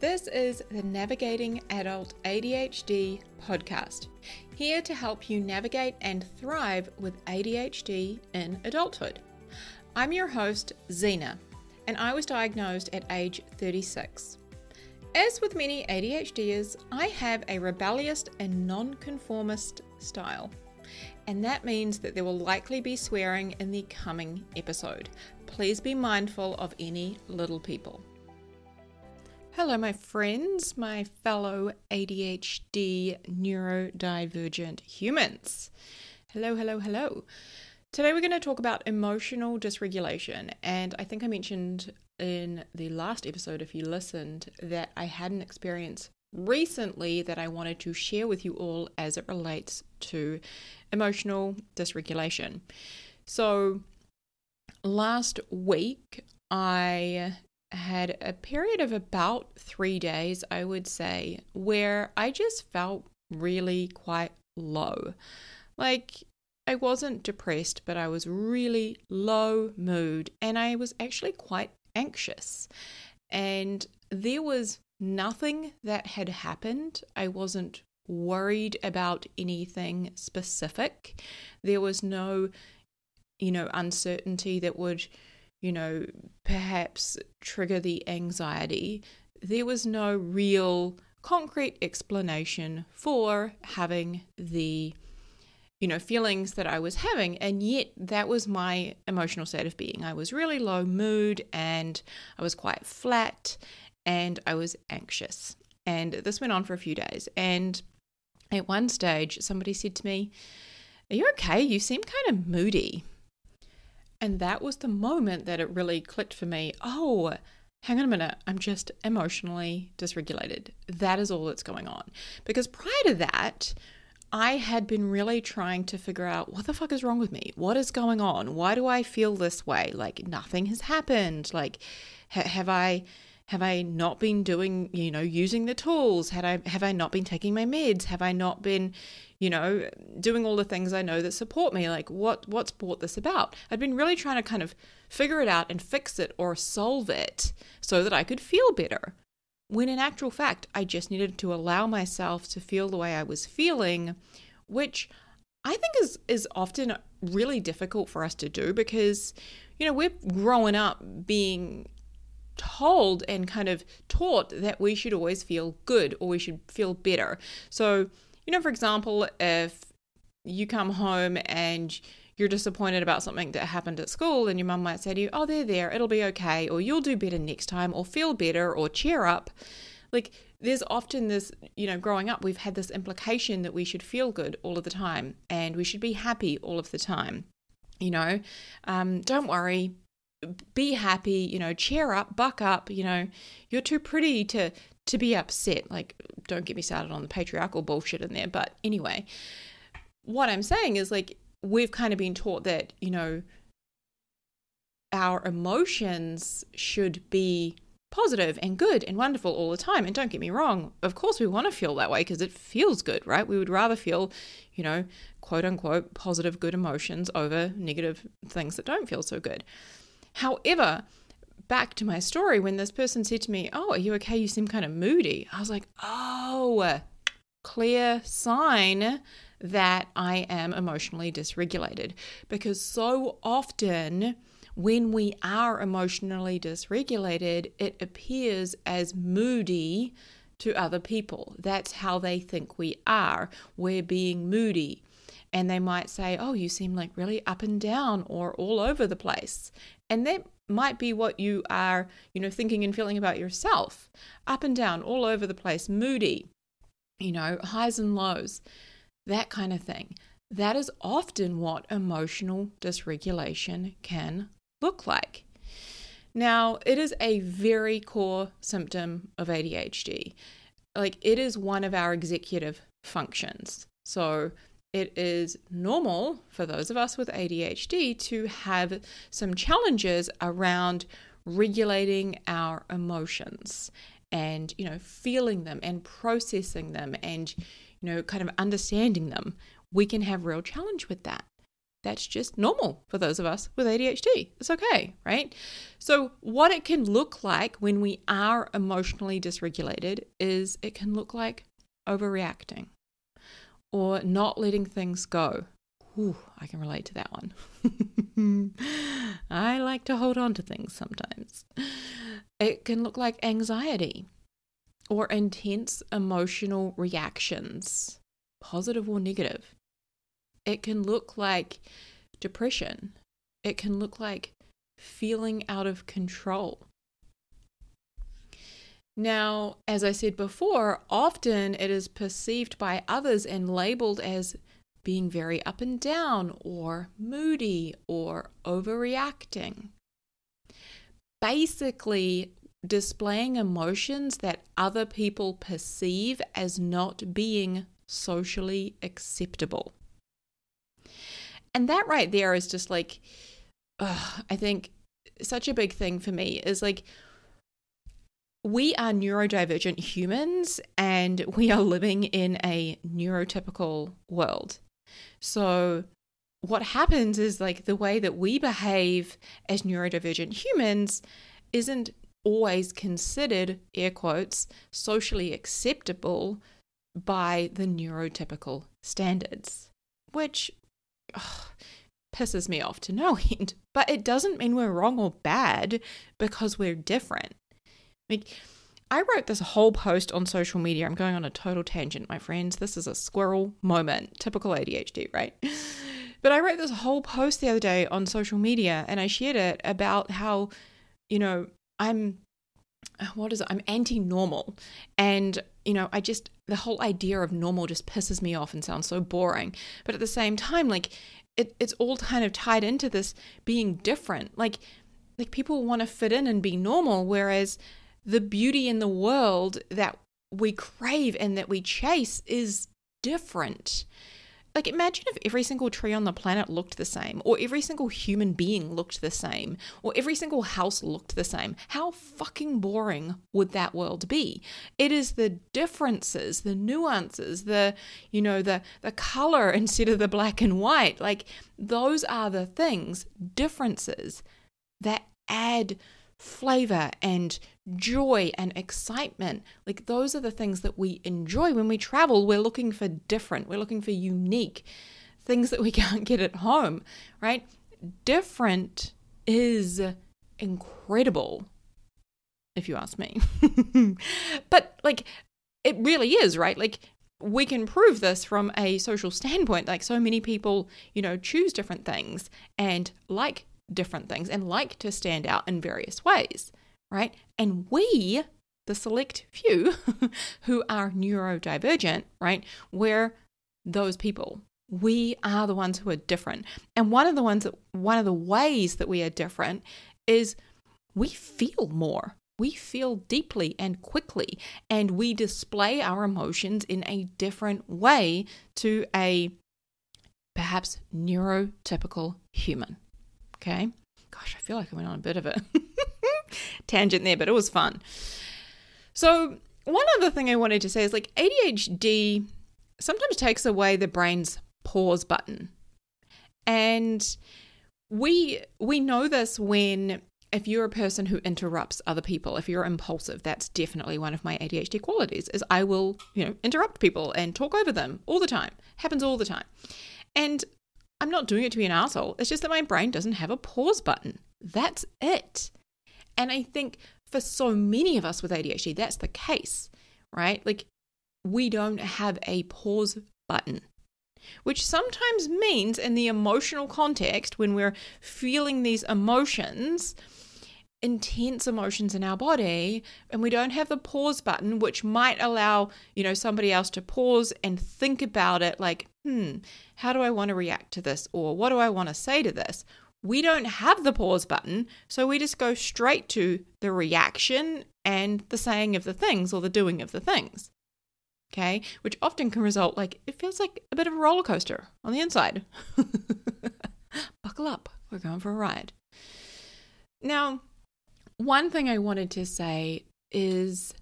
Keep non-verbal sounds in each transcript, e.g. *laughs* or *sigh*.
This is the Navigating Adult ADHD podcast, here to help you navigate and thrive with ADHD in adulthood. I'm your host, Xena, and I was diagnosed at age 36. As with many ADHDers, I have a rebellious and nonconformist style, and that means that there will likely be swearing in the coming episode. Please be mindful of any little people. Hello, my friends, my fellow ADHD neurodivergent humans. Hello, hello, hello. Today we're going to talk about emotional dysregulation. And I think I mentioned in the last episode, if you listened, that I had an experience recently that I wanted to share with you all as it relates to emotional dysregulation. So, last week I had a period of about three days, I would say, where I just felt really quite low. Like, I wasn't depressed, but I was really low mood and I was actually quite anxious. And there was nothing that had happened. I wasn't worried about anything specific. There was no, you know, uncertainty that would you know, perhaps trigger the anxiety, there was no real concrete explanation for having the you know feelings that I was having and yet that was my emotional state of being. I was really low mood and I was quite flat and I was anxious. And this went on for a few days and at one stage somebody said to me, "Are you okay? You seem kind of moody." And that was the moment that it really clicked for me. Oh, hang on a minute, I'm just emotionally dysregulated. That is all that's going on. Because prior to that, I had been really trying to figure out what the fuck is wrong with me? What is going on? Why do I feel this way? Like nothing has happened. Like ha- have I have I not been doing, you know, using the tools? Had I have I not been taking my meds? Have I not been, you know, doing all the things I know that support me? Like what what's brought this about? I'd been really trying to kind of figure it out and fix it or solve it so that I could feel better. When in actual fact, I just needed to allow myself to feel the way I was feeling, which I think is is often really difficult for us to do because you know, we're growing up being told and kind of taught that we should always feel good or we should feel better. So, you know, for example, if you come home and you're disappointed about something that happened at school, and your mum might say to you, Oh, they're there, it'll be okay, or you'll do better next time, or feel better, or cheer up. Like, there's often this, you know, growing up, we've had this implication that we should feel good all of the time and we should be happy all of the time. You know, um, don't worry, be happy, you know, cheer up, buck up, you know, you're too pretty to to be upset. Like don't get me started on the patriarchal bullshit in there, but anyway, what I'm saying is like we've kind of been taught that, you know, our emotions should be positive and good and wonderful all the time. And don't get me wrong, of course we want to feel that way because it feels good, right? We would rather feel, you know, quote unquote positive good emotions over negative things that don't feel so good. However, back to my story, when this person said to me, Oh, are you okay? You seem kind of moody. I was like, Oh, clear sign that I am emotionally dysregulated. Because so often, when we are emotionally dysregulated, it appears as moody to other people. That's how they think we are. We're being moody. And they might say, Oh, you seem like really up and down or all over the place. And that might be what you are, you know, thinking and feeling about yourself. Up and down, all over the place, moody, you know, highs and lows, that kind of thing. That is often what emotional dysregulation can look like. Now, it is a very core symptom of ADHD. Like, it is one of our executive functions. So, it is normal for those of us with ADHD to have some challenges around regulating our emotions and you know feeling them and processing them and you know kind of understanding them we can have real challenge with that that's just normal for those of us with ADHD. It's okay, right? So, what it can look like when we are emotionally dysregulated is it can look like overreacting or not letting things go. Ooh, I can relate to that one. *laughs* I like to hold on to things sometimes. It can look like anxiety or intense emotional reactions, positive or negative. It can look like depression. It can look like feeling out of control. Now, as I said before, often it is perceived by others and labeled as being very up and down or moody or overreacting. Basically, displaying emotions that other people perceive as not being socially acceptable. And that right there is just like, I think such a big thing for me is like, we are neurodivergent humans and we are living in a neurotypical world. So, what happens is like the way that we behave as neurodivergent humans isn't always considered, air quotes, socially acceptable by the neurotypical standards, which ugh, pisses me off to no *laughs* end. But it doesn't mean we're wrong or bad because we're different. Like, I wrote this whole post on social media. I'm going on a total tangent, my friends. This is a squirrel moment, typical ADHD, right? *laughs* But I wrote this whole post the other day on social media and I shared it about how, you know, I'm what is it? I'm anti normal. And, you know, I just, the whole idea of normal just pisses me off and sounds so boring. But at the same time, like, it, it's all kind of tied into this being different. Like, like people want to fit in and be normal, whereas the beauty in the world that we crave and that we chase is different. Like, imagine if every single tree on the planet looked the same, or every single human being looked the same, or every single house looked the same. How fucking boring would that world be? It is the differences, the nuances, the, you know, the, the color *laughs* instead of the black and white. Like, those are the things, differences that add flavor and joy and excitement. Like those are the things that we enjoy when we travel. We're looking for different, we're looking for unique things that we *laughs* can't get at home, right? Different is incredible, if you ask me. *laughs* but like, it really is, right? Like, we can prove this from a social standpoint. Like, so many people, you know, choose different things and like different things and like to stand out in various ways, right? And we, the select few *laughs* who are neurodivergent, right, we're those people. We are the ones who are different. And one of the ones that one of the ways that we are different is we feel more. We feel deeply and quickly, and we display our emotions in a different way to a perhaps neurotypical human. Okay. Gosh, I feel like I went on a bit of a *laughs* tangent there, but it was fun. So, one other thing I wanted to say is like ADHD sometimes takes away the brain's pause button. And we we know this when if you're a person who interrupts other people, if you're impulsive, that's definitely one of my ADHD qualities is I will, you know, interrupt people and talk over them all the time. Happens all the time. And I'm not doing it to be an asshole. It's just that my brain doesn't have a pause button. That's it. And I think for so many of us with ADHD, that's the case, right? Like we don't have a pause button, which sometimes means in the emotional context, when we're feeling these emotions, intense emotions in our body and we don't have the pause button which might allow you know somebody else to pause and think about it like hmm how do i want to react to this? Or what do i want to say to this? We don't have the pause button so we just go straight to the reaction and the saying of the things or the doing of the things okay? Which often can result like it feels like a bit of a roller coaster on the inside. *laughs* Buckle up we're going for a ride. Now one thing I wanted to say is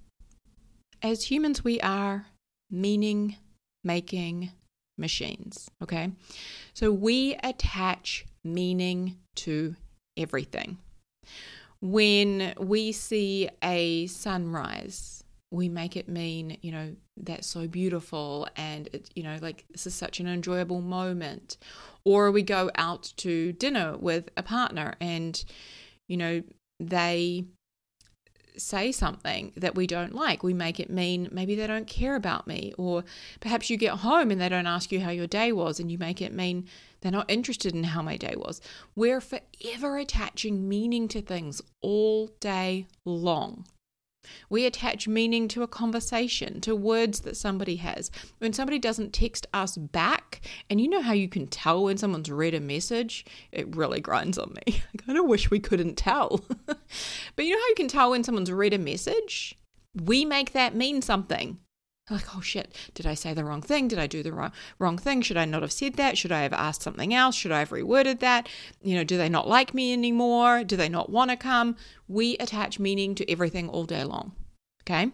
as humans, we are meaning making machines. Okay. So we attach meaning to everything. When we see a sunrise, we make it mean, you know, that's so beautiful and it, you know, like this is such an enjoyable moment. Or we go out to dinner with a partner and, you know, they say something that we don't like. We make it mean maybe they don't care about me. Or perhaps you get home and they don't ask you how your day was, and you make it mean they're not interested in how my day was. We're forever attaching meaning to things all day long. We attach meaning to a conversation, to words that somebody has. When somebody doesn't text us back, and you know how you can tell when someone's read a message, it really grinds on me. *laughs* I kind of wish we couldn't tell. *laughs* but you know how you can tell when someone's read a message? We make that mean something like, oh shit, did I say the wrong thing? Did I do the wrong wrong thing? Should I not have said that? Should I have asked something else? Should I have reworded that? You know, do they not like me anymore? Do they not want to come? We attach meaning to everything all day long. Okay?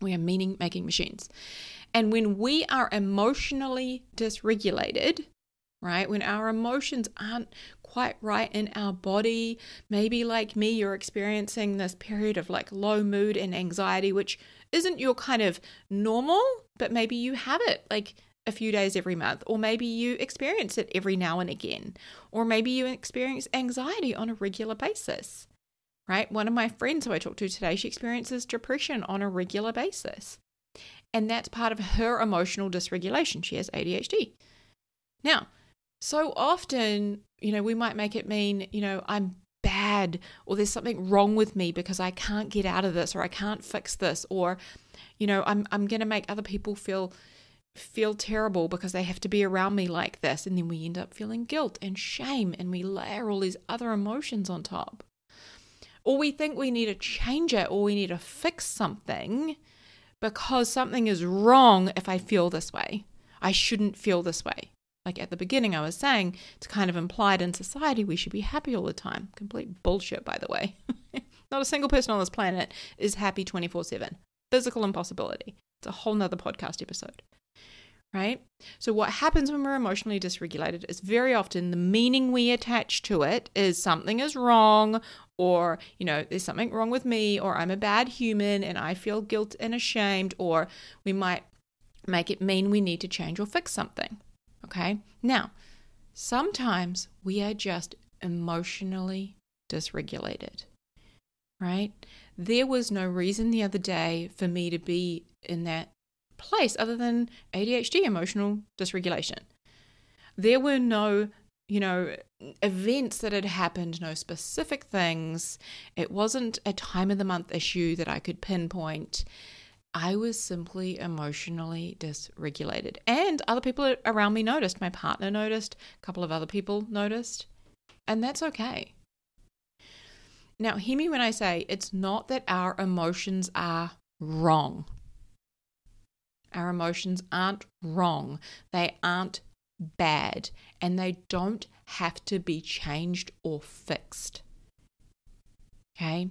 We are meaning making machines. And when we are emotionally dysregulated, right? When our emotions aren't quite right in our body, maybe like me, you're experiencing this period of like low mood and anxiety, which isn't your kind of normal, but maybe you have it like a few days every month, or maybe you experience it every now and again, or maybe you experience anxiety on a regular basis, right? One of my friends who I talked to today, she experiences depression on a regular basis. And that's part of her emotional dysregulation. She has ADHD. Now, so often, you know, we might make it mean, you know, I'm bad or there's something wrong with me because I can't get out of this or I can't fix this or you know I'm I'm going to make other people feel feel terrible because they have to be around me like this and then we end up feeling guilt and shame and we layer all these other emotions on top. Or we think we need to change it or we need to fix something because something is wrong if I feel this way. I shouldn't feel this way. Like at the beginning, I was saying, it's kind of implied in society we should be happy all the time. Complete bullshit, by the way. *laughs* Not a single person on this planet is happy 24 7. Physical impossibility. It's a whole nother podcast episode. Right? So, what happens when we're emotionally dysregulated is very often the meaning we attach to it is something is wrong, or, you know, there's something wrong with me, or I'm a bad human and I feel guilt and ashamed, or we might make it mean we need to change or fix something. Okay. Now, sometimes we are just emotionally dysregulated, right? There was no reason the other day for me to be in that place other than ADHD, emotional dysregulation. There were no, you know, events that had happened, no specific things. It wasn't a time of the month issue that I could pinpoint. I was simply emotionally dysregulated. And other people around me noticed. My partner noticed, a couple of other people noticed. And that's okay. Now, hear me when I say it's not that our emotions are wrong. Our emotions aren't wrong. They aren't bad. And they don't have to be changed or fixed. Okay?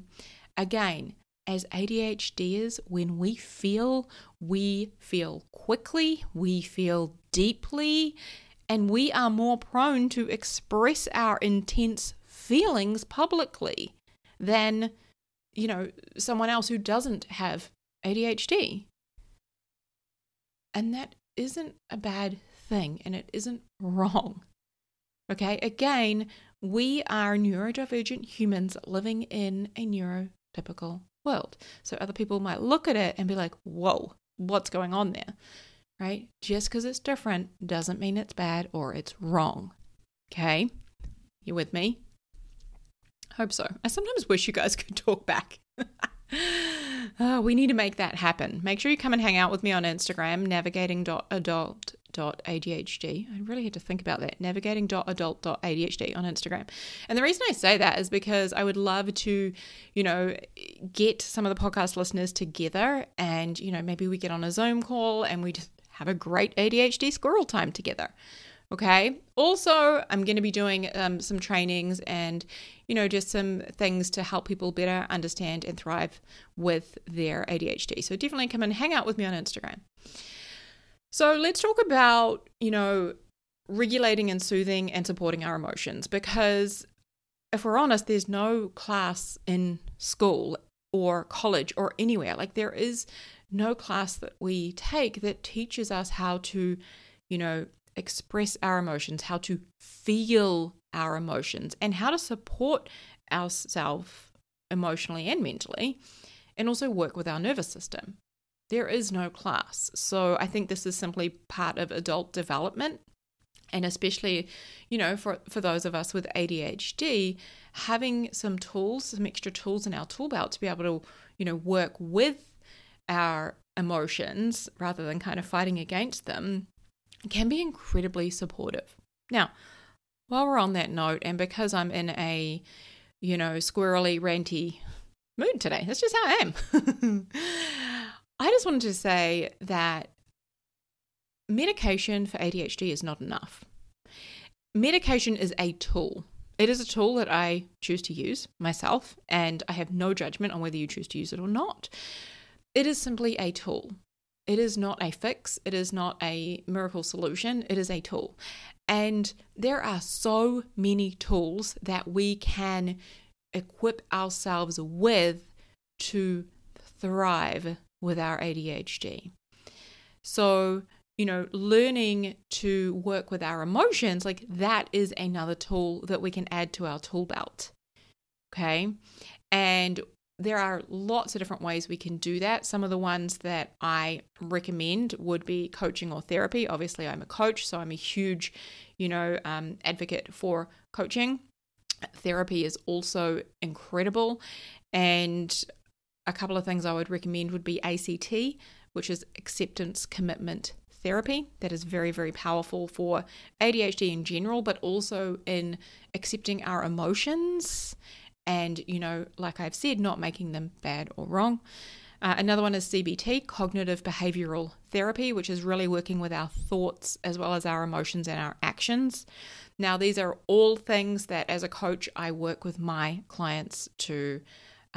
Again, as ADHDers, when we feel, we feel quickly, we feel deeply, and we are more prone to express our intense feelings publicly than, you know, someone else who doesn't have ADHD. And that isn't a bad thing and it isn't wrong. Okay, again, we are neurodivergent humans living in a neurotypical world. So other people might look at it and be like, whoa, what's going on there? Right? Just because it's different doesn't mean it's bad or it's wrong. Okay? You with me? Hope so. I sometimes wish you guys *laughs* could talk back. *laughs* oh, we need to make that happen. Make sure you come and hang out with me on Instagram, navigating.adult navigating.adhd. I really had to think about that. Navigating.adult.adhd on Instagram. And the reason I say that is because I would love to, you know, get some of the podcast listeners together and, you know, maybe we get on a Zoom call and we just have a great ADHD squirrel time together. Okay. Also, I'm going to be doing um, some trainings and, you know, just some things to help people better understand and thrive with their ADHD. So definitely come and hang out with me on Instagram. So let's talk about, you know, regulating and soothing and supporting our emotions because if we're honest, there's no class in school or college or anywhere. Like there is no class that we take that teaches us how to, you know, express our emotions, how to feel our emotions, and how to support ourselves emotionally and mentally, and also work with our nervous system. There is no class. So I think this is simply part of adult development. And especially, you know, for, for those of us with ADHD, having some tools, some extra tools in our tool belt to be able to, you know, work with our emotions rather than kind of fighting against them can be incredibly supportive. Now, while we're on that note, and because I'm in a, you know, squirrely, ranty mood today, that's just how I am. *laughs* I just wanted to say that medication for ADHD is not enough. Medication is a tool. It is a tool that I choose to use myself, and I have no judgment on whether you choose to use it or not. It is simply a tool. It is not a fix. It is not a miracle solution. It is a tool. And there are so many tools that we can equip ourselves with to thrive with our ADHD. So, you know, learning to work with our emotions, like that is another tool that we can add to our tool belt. Okay. And there are lots of different ways we can do that. Some of the ones that I recommend would be coaching or therapy. Obviously, I'm a coach, so I'm a huge, you know, um, advocate for coaching. Therapy is also incredible. And a couple of things I would recommend would be ACT, which is acceptance commitment therapy. That is very, very powerful for ADHD in general, but also in accepting our emotions and, you know, like I've said, not making them bad or wrong. Uh, another one is CBT, cognitive behavioral therapy, which is really working with our thoughts as well as our emotions and our actions. Now, these are all things that as a coach, I work with my clients to.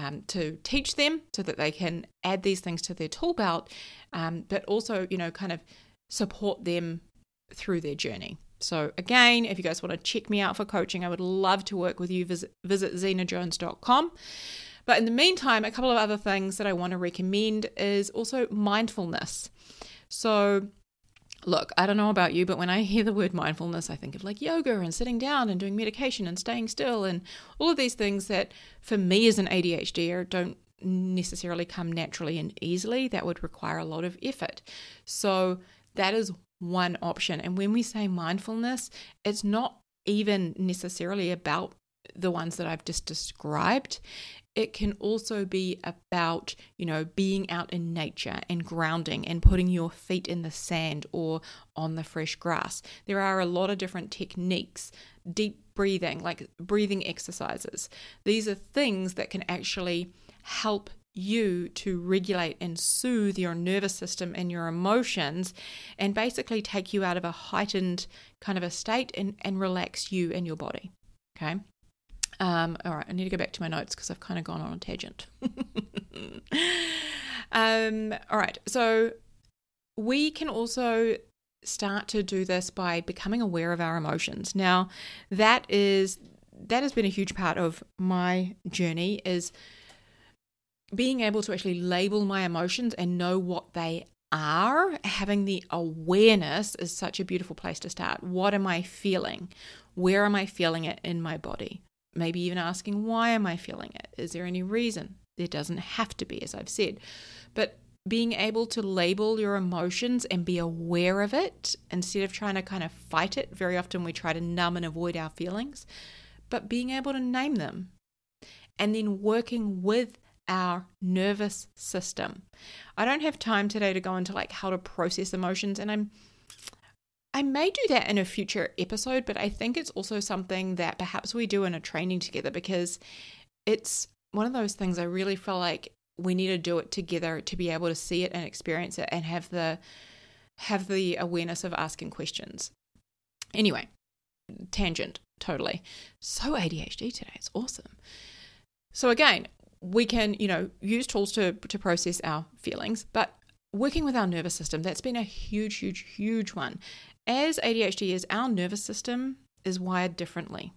Um, to teach them so that they can add these things to their tool belt, um, but also, you know, kind of support them through their journey. So, again, if you guys want to check me out for coaching, I would love to work with you. Visit, visit xenajones.com. But in the meantime, a couple of other things that I want to recommend is also mindfulness. So, look, I don't know about you, but when I hear the word mindfulness, I think of like yoga and sitting down and doing meditation and staying still and all of these things that for me as an ADHD er, don't necessarily come naturally and easily. That would require a lot of effort. So, that is one option. And when we say mindfulness, it's not even necessarily about the ones that I've just described. It can also be about, you know, being out in nature and grounding and putting your feet in the sand or on the fresh grass. There are a lot of different techniques, deep breathing, like breathing exercises. These are things that can actually help you to regulate and soothe your nervous system and your emotions and basically take you out of a heightened kind of a state and, and relax you and your body. Okay. Um, all right, I need to go back to my notes because I've kind of gone on a tangent. *laughs* um, all right, so we can also start to do this by becoming aware of our emotions. Now, that is that has been a huge part of my journey is being able to actually label my emotions and know what they are, having the awareness is such a beautiful place to start. What am I feeling? Where am I feeling it in my body? Maybe even asking, why am I feeling it? Is there any reason? There doesn't have to be, as I've said. But being able to label your emotions and be aware of it instead of trying to kind of fight it. Very often we try to numb and avoid our feelings, but being able to name them and then working with our nervous system. I don't have time today to go into like how to process emotions and I'm I may do that in a future episode, but I think it's also something that perhaps we do in a training together because it's one of those things I really feel like we need to do it together to be able to see it and experience it and have the have the awareness of asking questions. Anyway, tangent, totally. So ADHD today, it's awesome. So again, we can, you know, use tools to to process our feelings, but working with our nervous system, that's been a huge, huge, huge one. As ADHDers, our nervous system is wired differently.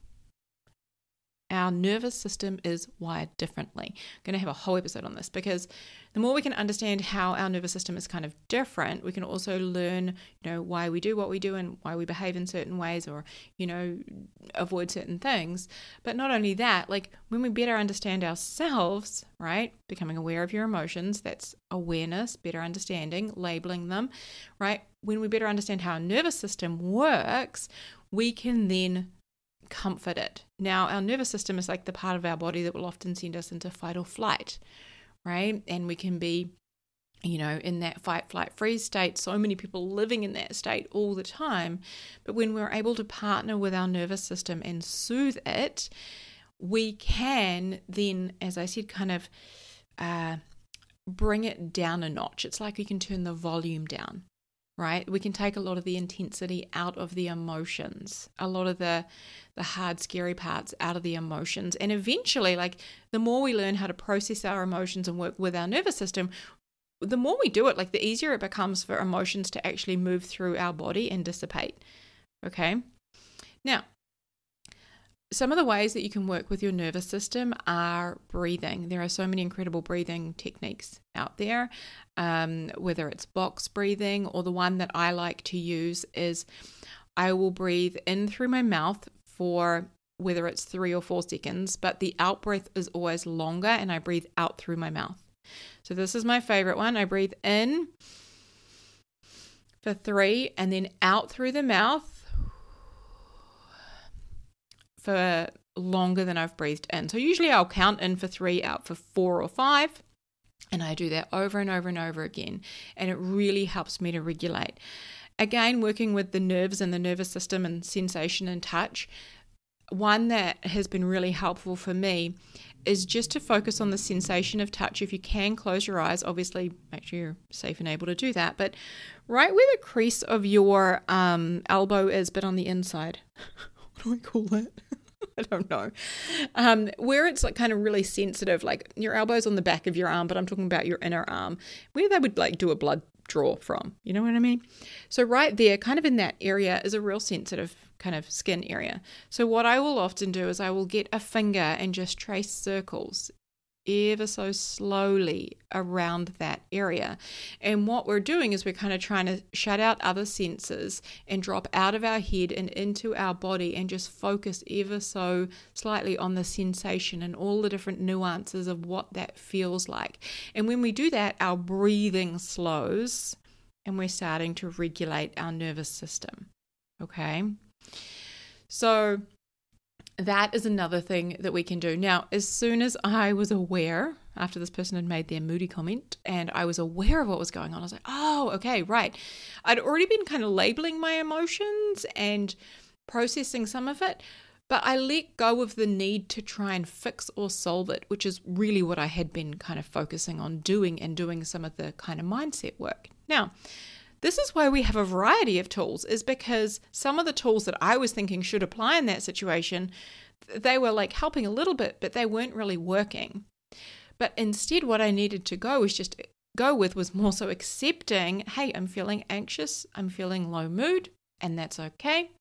Our nervous system is wired differently. I'm going to have a whole episode on this because the more we can understand how our nervous system is kind of different, we can also learn, you know, why we do what we do and why we behave in certain ways or, you know, avoid certain things. But not only that, like when we better understand ourselves, right? Becoming aware of your emotions, that's awareness, better understanding, labeling them, right? When we better understand how our nervous system works, we can then comfort it. Now, our nervous system is like the part of our body that will often send us into fight or flight, right? And we can be, you know, in that fight, flight, freeze state. So many people living in that state all the time. But when we're able to partner with our nervous system and soothe it, we can then, as I said, kind of uh, bring it down a notch. It's like we can turn the volume down right? We can take a lot of the intensity out of the emotions a lot of the the hard scary parts out of the emotions. And eventually like the more we learn how to process our emotions and work with our nervous system the more we do it like the easier it becomes for emotions to actually move through our body and dissipate okay? Now some of the ways that you can work with your nervous system are breathing. There are so many incredible breathing techniques out there, um, whether it's box breathing or the one that I like to use is I will breathe in through my mouth for whether it's three or four seconds, but the out breath is always longer and I breathe out through my mouth. So this is my favorite one. I breathe in for three and then out through the mouth for longer than I've breathed in. So usually I'll count in for three, out for four or five. And I do that over and over and over again. And it really helps me to regulate. Again, working with the nerves and the nervous system and sensation and touch, one that has been really helpful for me is just to focus on the sensation of touch. If you can close your eyes, obviously make sure you're safe and able to do that. But right where the crease of your um, elbow is, but on the inside. *laughs* do I call that? *laughs* I don't know. Um, where it's like kind of really sensitive, like your elbows on the back of your arm, but I'm talking about your inner arm, where they would like do a blood draw from. You know what I mean? So, right there, kind of in that area, is a real sensitive kind of skin area. So, what I will often do is I will get a finger and just trace circles ever so slowly around that area. And what we're doing is we're kind of trying to shut out other senses and drop out of our head and into our body and just focus ever so slightly on the sensation and all the different nuances of what that feels like. And when we do that, our breathing slows and we're starting to regulate our nervous system. Okay. So, that is another thing that we can do. Now, as soon as I was aware, after this person had made their moody comment, and I was aware of what was going on, I was like, oh, okay, right. I'd already been kind of labeling my emotions and processing some of it, but I let go of the need to try and fix or solve it, which is really what I had been kind of focusing on doing and doing some of the kind of mindset work. Now, this is why we have a variety of tools, is because some of the tools that I was thinking should apply in that situation, they were like helping a little bit, but they weren't really working. But instead, what I needed to go was just go with was more so accepting hey, I'm feeling anxious, I'm feeling low mood, and that's okay.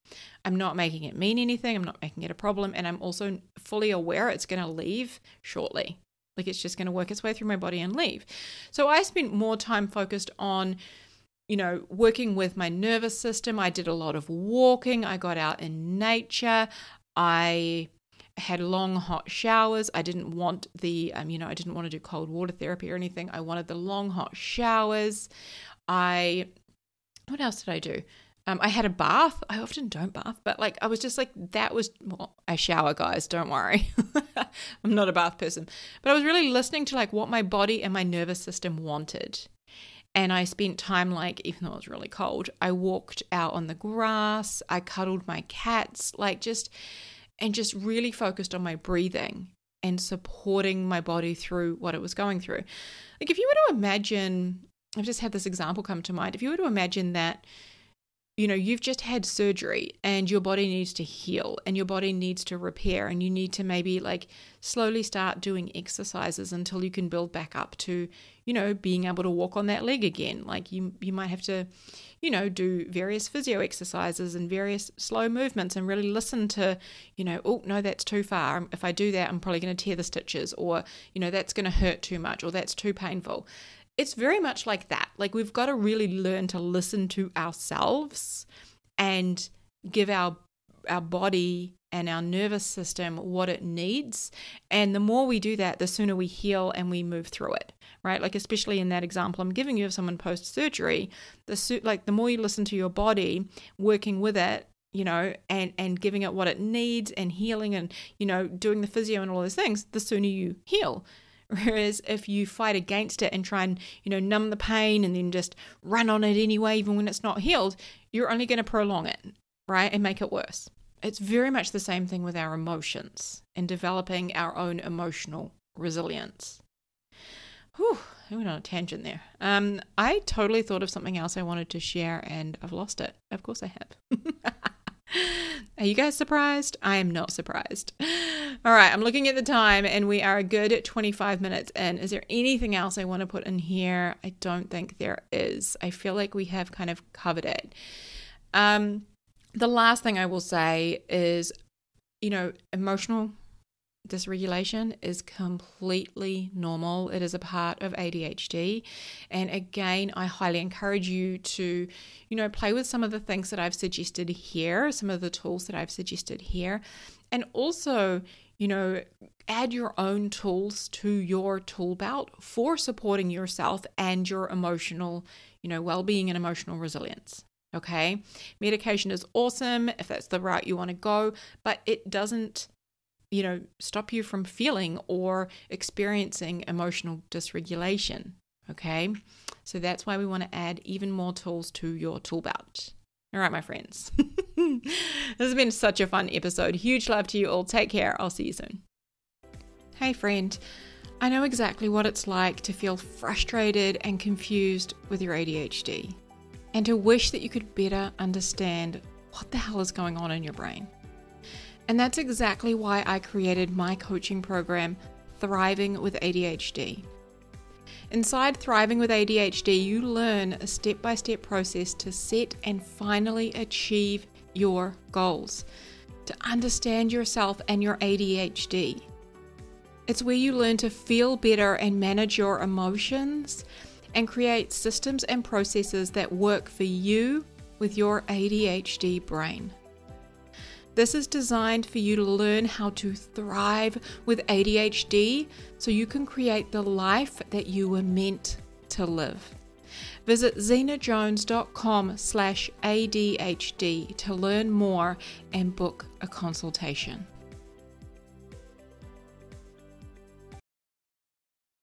I'm not making it mean anything, I'm not making it a problem, and I'm also fully aware it's going to leave shortly. Like it's just going to work its way through my body and leave. So I spent more time focused on you know, working with my nervous system. I did a lot of walking. I got out in nature. I had long hot showers. I didn't want the, um, you know, I didn't want to do cold water therapy or anything. I wanted the long hot showers. I, what else did I do? Um, I had a bath. I often don't bath, but like I was just like that was well, I shower, guys. Don't worry, *laughs* I'm not a bath person. But I was really listening to like what my body and my nervous system wanted, and I spent time like, even though it was really cold, I walked out on the grass, I cuddled my cats, like just, and just really focused on my breathing and supporting my body through what it was going through. Like, if you were to imagine, I've just had this example come to mind. If you were to imagine that you know, you've just had surgery and your body needs to heal and your body needs to repair, and you need to maybe like slowly start doing exercises until you can build back up to, you know, being able to walk on that leg again. Like you, you might have to, you know, do various physio exercises and various slow movements and really listen to, you know, oh, no, that's too far. If I do that, I'm probably going to tear the stitches, or, you know, that's going to hurt too much, or that's too painful it's very much like that. Like we've got to really learn to listen to ourselves and give our our body and our nervous system what it needs. And the more we do that, the sooner we heal and we move through it, right? Like especially in that example I'm giving you of someone post surgery, the like the more you listen to your body, working with it, you know, and and giving it what it needs and healing and you know doing the physio and all those things, the sooner you heal. Whereas if you fight against it and try and, you know, numb the pain and then just run on it anyway, even when it's not healed, you're only going to prolong it, right? And make it worse. It's very much the same thing with our emotions and developing our own emotional resilience. Whew, I went on a tangent there. Um, I totally thought of something else I wanted to share and I've lost it. Of course I have. *laughs* *laughs* Are you guys surprised? I am not surprised. *laughs* All right, I'm looking at the time and we are a good 25 minutes in. Is there anything else I want to put in here? I don't think there is. I feel like we have kind of covered it. Um, the last thing I will say is, you know, emotional dysregulation is completely normal. It is a part of ADHD. And again, I highly encourage you to, you know, play with some of the things that I've suggested here, some of the tools that I've suggested here. And also, you know, add your own tools to your tool belt for supporting yourself and your emotional, you know, well-being and emotional resilience. Okay? Medication is awesome if that's the route you want to go, but it doesn't you know, stop you from feeling or experiencing emotional dysregulation. Okay. So that's why we want to add even more tools to your tool belt. All right, my friends. *laughs* this has been such a fun episode. Huge love to you all. Take care. I'll see you soon. Hey, friend. I know exactly what it's like to feel frustrated and confused with your ADHD and to wish that you could better understand what the hell is going on in your brain. And that's exactly why I created my coaching program, Thriving with ADHD. Inside Thriving with ADHD, you learn a step by step process to set and finally achieve your goals, to understand yourself and your ADHD. It's where you learn to feel better and manage your emotions and create systems and processes that work for you with your ADHD brain. This is designed for you to learn how to thrive with ADHD so you can create the life that you were meant to live. Visit xenajones.com slash ADHD to learn more and book a consultation.